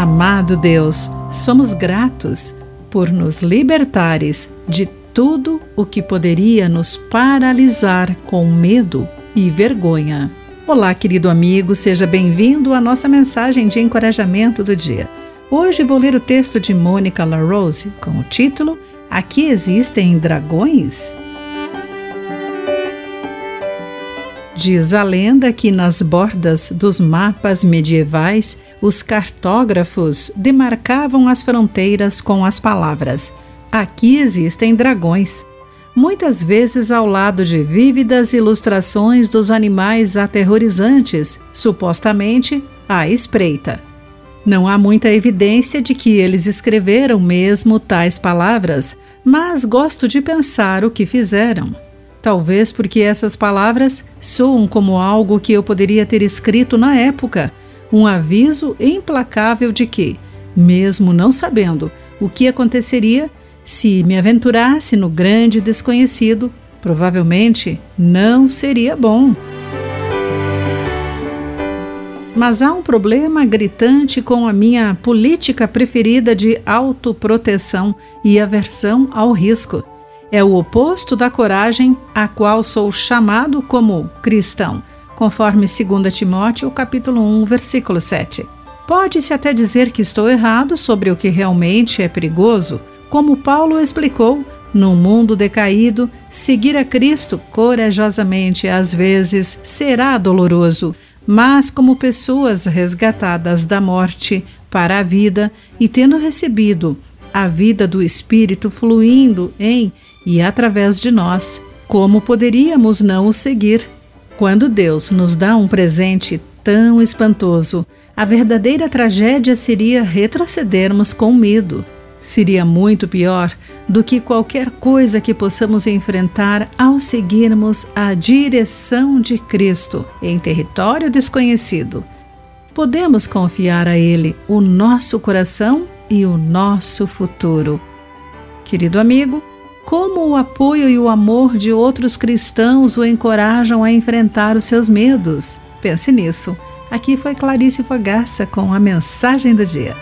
Amado Deus, somos gratos por nos libertares de tudo o que poderia nos paralisar com medo e vergonha. Olá, querido amigo, seja bem-vindo à nossa mensagem de encorajamento do dia. Hoje vou ler o texto de Mônica LaRose com o título Aqui existem dragões? Diz a lenda que nas bordas dos mapas medievais, os cartógrafos demarcavam as fronteiras com as palavras: Aqui existem dragões. Muitas vezes ao lado de vívidas ilustrações dos animais aterrorizantes, supostamente à espreita. Não há muita evidência de que eles escreveram mesmo tais palavras, mas gosto de pensar o que fizeram. Talvez porque essas palavras soam como algo que eu poderia ter escrito na época, um aviso implacável de que, mesmo não sabendo o que aconteceria se me aventurasse no grande desconhecido, provavelmente não seria bom. Mas há um problema gritante com a minha política preferida de autoproteção e aversão ao risco é o oposto da coragem a qual sou chamado como cristão, conforme 2 Timóteo capítulo 1, versículo 7. Pode-se até dizer que estou errado sobre o que realmente é perigoso, como Paulo explicou, num mundo decaído, seguir a Cristo corajosamente às vezes será doloroso, mas como pessoas resgatadas da morte para a vida e tendo recebido a vida do Espírito fluindo em e através de nós. Como poderíamos não o seguir? Quando Deus nos dá um presente tão espantoso, a verdadeira tragédia seria retrocedermos com medo. Seria muito pior do que qualquer coisa que possamos enfrentar ao seguirmos a direção de Cristo em território desconhecido. Podemos confiar a Ele o nosso coração e o nosso futuro. Querido amigo, como o apoio e o amor de outros cristãos o encorajam a enfrentar os seus medos? Pense nisso. Aqui foi Clarice Fogaça com a mensagem do dia.